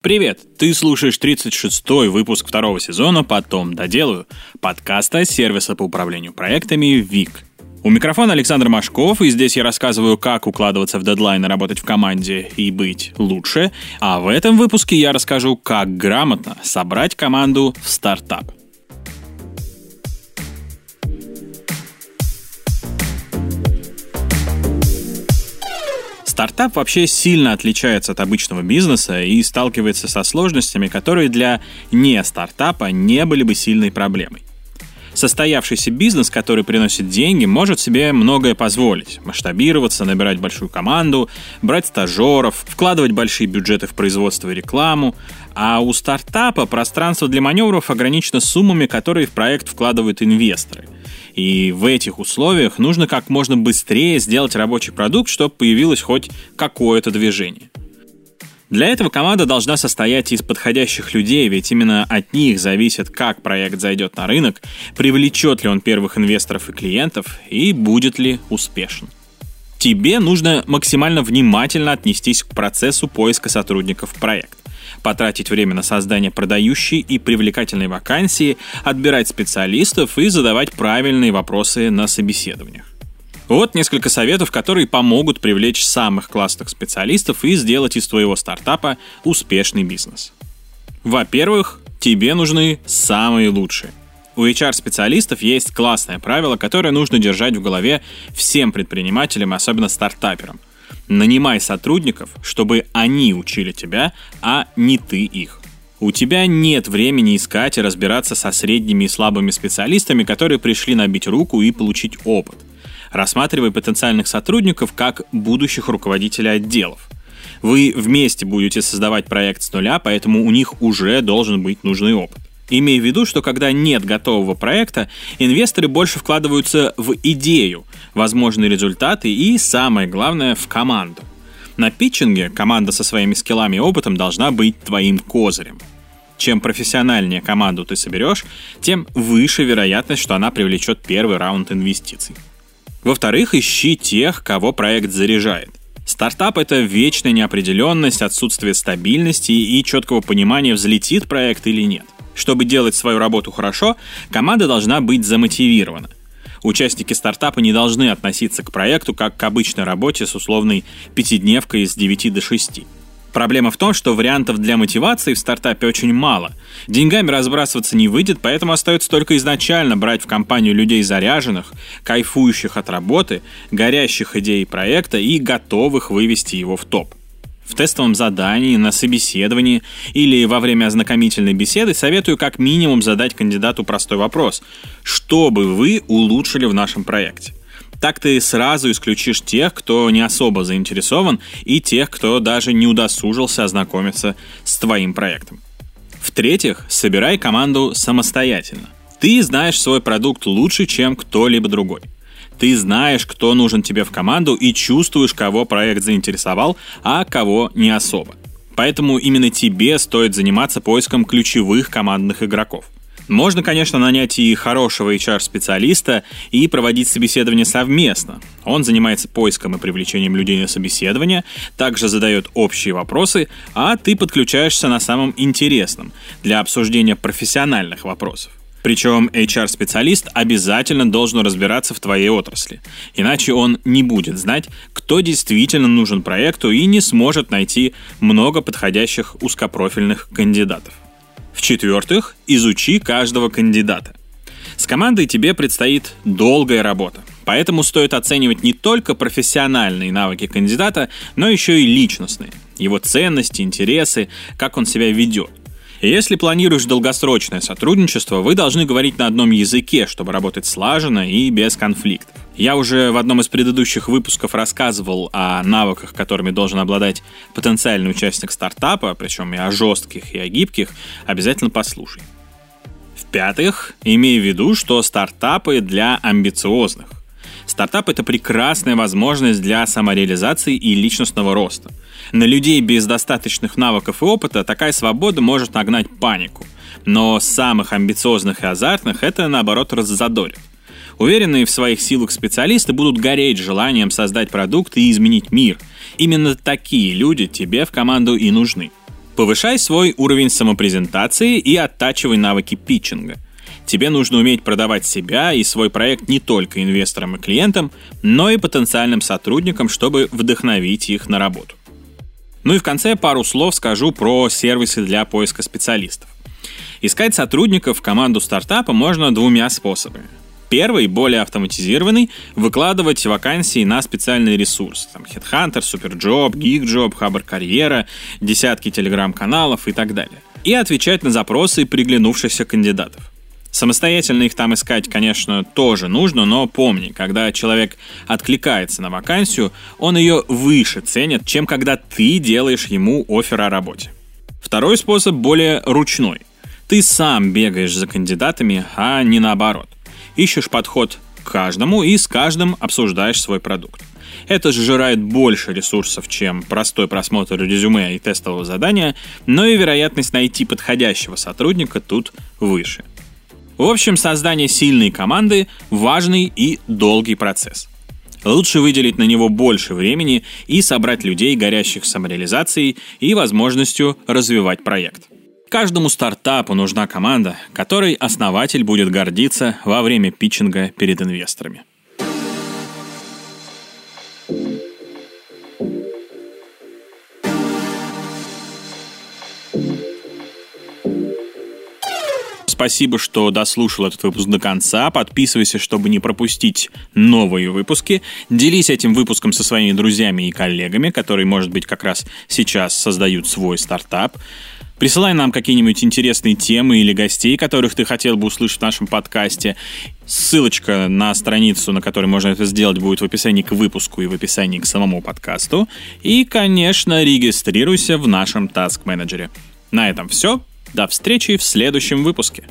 Привет! Ты слушаешь 36-й выпуск второго сезона «Потом доделаю» подкаста сервиса по управлению проектами ВИК. У микрофона Александр Машков, и здесь я рассказываю, как укладываться в дедлайны, работать в команде и быть лучше. А в этом выпуске я расскажу, как грамотно собрать команду в стартап. Стартап вообще сильно отличается от обычного бизнеса и сталкивается со сложностями, которые для не стартапа не были бы сильной проблемой. Состоявшийся бизнес, который приносит деньги, может себе многое позволить. Масштабироваться, набирать большую команду, брать стажеров, вкладывать большие бюджеты в производство и рекламу. А у стартапа пространство для маневров ограничено суммами, которые в проект вкладывают инвесторы – и в этих условиях нужно как можно быстрее сделать рабочий продукт, чтобы появилось хоть какое-то движение. Для этого команда должна состоять из подходящих людей, ведь именно от них зависит, как проект зайдет на рынок, привлечет ли он первых инвесторов и клиентов и будет ли успешен. Тебе нужно максимально внимательно отнестись к процессу поиска сотрудников в проект потратить время на создание продающей и привлекательной вакансии, отбирать специалистов и задавать правильные вопросы на собеседованиях. Вот несколько советов, которые помогут привлечь самых классных специалистов и сделать из твоего стартапа успешный бизнес. Во-первых, тебе нужны самые лучшие. У HR-специалистов есть классное правило, которое нужно держать в голове всем предпринимателям, особенно стартаперам. Нанимай сотрудников, чтобы они учили тебя, а не ты их. У тебя нет времени искать и разбираться со средними и слабыми специалистами, которые пришли набить руку и получить опыт. Рассматривай потенциальных сотрудников как будущих руководителей отделов. Вы вместе будете создавать проект с нуля, поэтому у них уже должен быть нужный опыт. Имея в виду, что когда нет готового проекта, инвесторы больше вкладываются в идею, возможные результаты и, самое главное, в команду. На питчинге команда со своими скиллами и опытом должна быть твоим козырем. Чем профессиональнее команду ты соберешь, тем выше вероятность, что она привлечет первый раунд инвестиций. Во-вторых, ищи тех, кого проект заряжает. Стартап — это вечная неопределенность, отсутствие стабильности и четкого понимания, взлетит проект или нет. Чтобы делать свою работу хорошо, команда должна быть замотивирована. Участники стартапа не должны относиться к проекту как к обычной работе с условной пятидневкой с 9 до 6. Проблема в том, что вариантов для мотивации в стартапе очень мало. Деньгами разбрасываться не выйдет, поэтому остается только изначально брать в компанию людей заряженных, кайфующих от работы, горящих идеей проекта и готовых вывести его в топ. В тестовом задании, на собеседовании или во время ознакомительной беседы советую как минимум задать кандидату простой вопрос. Что бы вы улучшили в нашем проекте? Так ты сразу исключишь тех, кто не особо заинтересован, и тех, кто даже не удосужился ознакомиться с твоим проектом. В-третьих, собирай команду самостоятельно. Ты знаешь свой продукт лучше, чем кто-либо другой. Ты знаешь, кто нужен тебе в команду и чувствуешь, кого проект заинтересовал, а кого не особо. Поэтому именно тебе стоит заниматься поиском ключевых командных игроков. Можно, конечно, нанять и хорошего HR-специалиста и проводить собеседование совместно. Он занимается поиском и привлечением людей на собеседование, также задает общие вопросы, а ты подключаешься на самом интересном для обсуждения профессиональных вопросов. Причем HR-специалист обязательно должен разбираться в твоей отрасли, иначе он не будет знать, кто действительно нужен проекту и не сможет найти много подходящих узкопрофильных кандидатов. В-четвертых, изучи каждого кандидата. С командой тебе предстоит долгая работа, поэтому стоит оценивать не только профессиональные навыки кандидата, но еще и личностные, его ценности, интересы, как он себя ведет. Если планируешь долгосрочное сотрудничество, вы должны говорить на одном языке, чтобы работать слаженно и без конфликтов. Я уже в одном из предыдущих выпусков рассказывал о навыках, которыми должен обладать потенциальный участник стартапа, причем и о жестких, и о гибких, обязательно послушай. В-пятых, имей в виду, что стартапы для амбициозных. Стартап — это прекрасная возможность для самореализации и личностного роста. На людей без достаточных навыков и опыта такая свобода может нагнать панику. Но самых амбициозных и азартных это, наоборот, раззадорит. Уверенные в своих силах специалисты будут гореть желанием создать продукт и изменить мир. Именно такие люди тебе в команду и нужны. Повышай свой уровень самопрезентации и оттачивай навыки питчинга. Тебе нужно уметь продавать себя и свой проект не только инвесторам и клиентам, но и потенциальным сотрудникам, чтобы вдохновить их на работу. Ну и в конце пару слов скажу про сервисы для поиска специалистов. Искать сотрудников в команду стартапа можно двумя способами. Первый, более автоматизированный, выкладывать вакансии на специальные ресурсы. Там Headhunter, Superjob, GeekJob, Хабр Карьера, десятки телеграм-каналов и так далее. И отвечать на запросы приглянувшихся кандидатов. Самостоятельно их там искать, конечно, тоже нужно, но помни, когда человек откликается на вакансию, он ее выше ценит, чем когда ты делаешь ему офер о работе. Второй способ более ручной. Ты сам бегаешь за кандидатами, а не наоборот. Ищешь подход к каждому и с каждым обсуждаешь свой продукт. Это сжирает больше ресурсов, чем простой просмотр резюме и тестового задания, но и вероятность найти подходящего сотрудника тут выше. В общем, создание сильной команды – важный и долгий процесс. Лучше выделить на него больше времени и собрать людей, горящих самореализацией и возможностью развивать проект. Каждому стартапу нужна команда, которой основатель будет гордиться во время питчинга перед инвесторами. Спасибо, что дослушал этот выпуск до конца. Подписывайся, чтобы не пропустить новые выпуски. Делись этим выпуском со своими друзьями и коллегами, которые, может быть, как раз сейчас создают свой стартап. Присылай нам какие-нибудь интересные темы или гостей, которых ты хотел бы услышать в нашем подкасте. Ссылочка на страницу, на которой можно это сделать, будет в описании к выпуску и в описании к самому подкасту. И, конечно, регистрируйся в нашем Task Manager. На этом все. До встречи в следующем выпуске.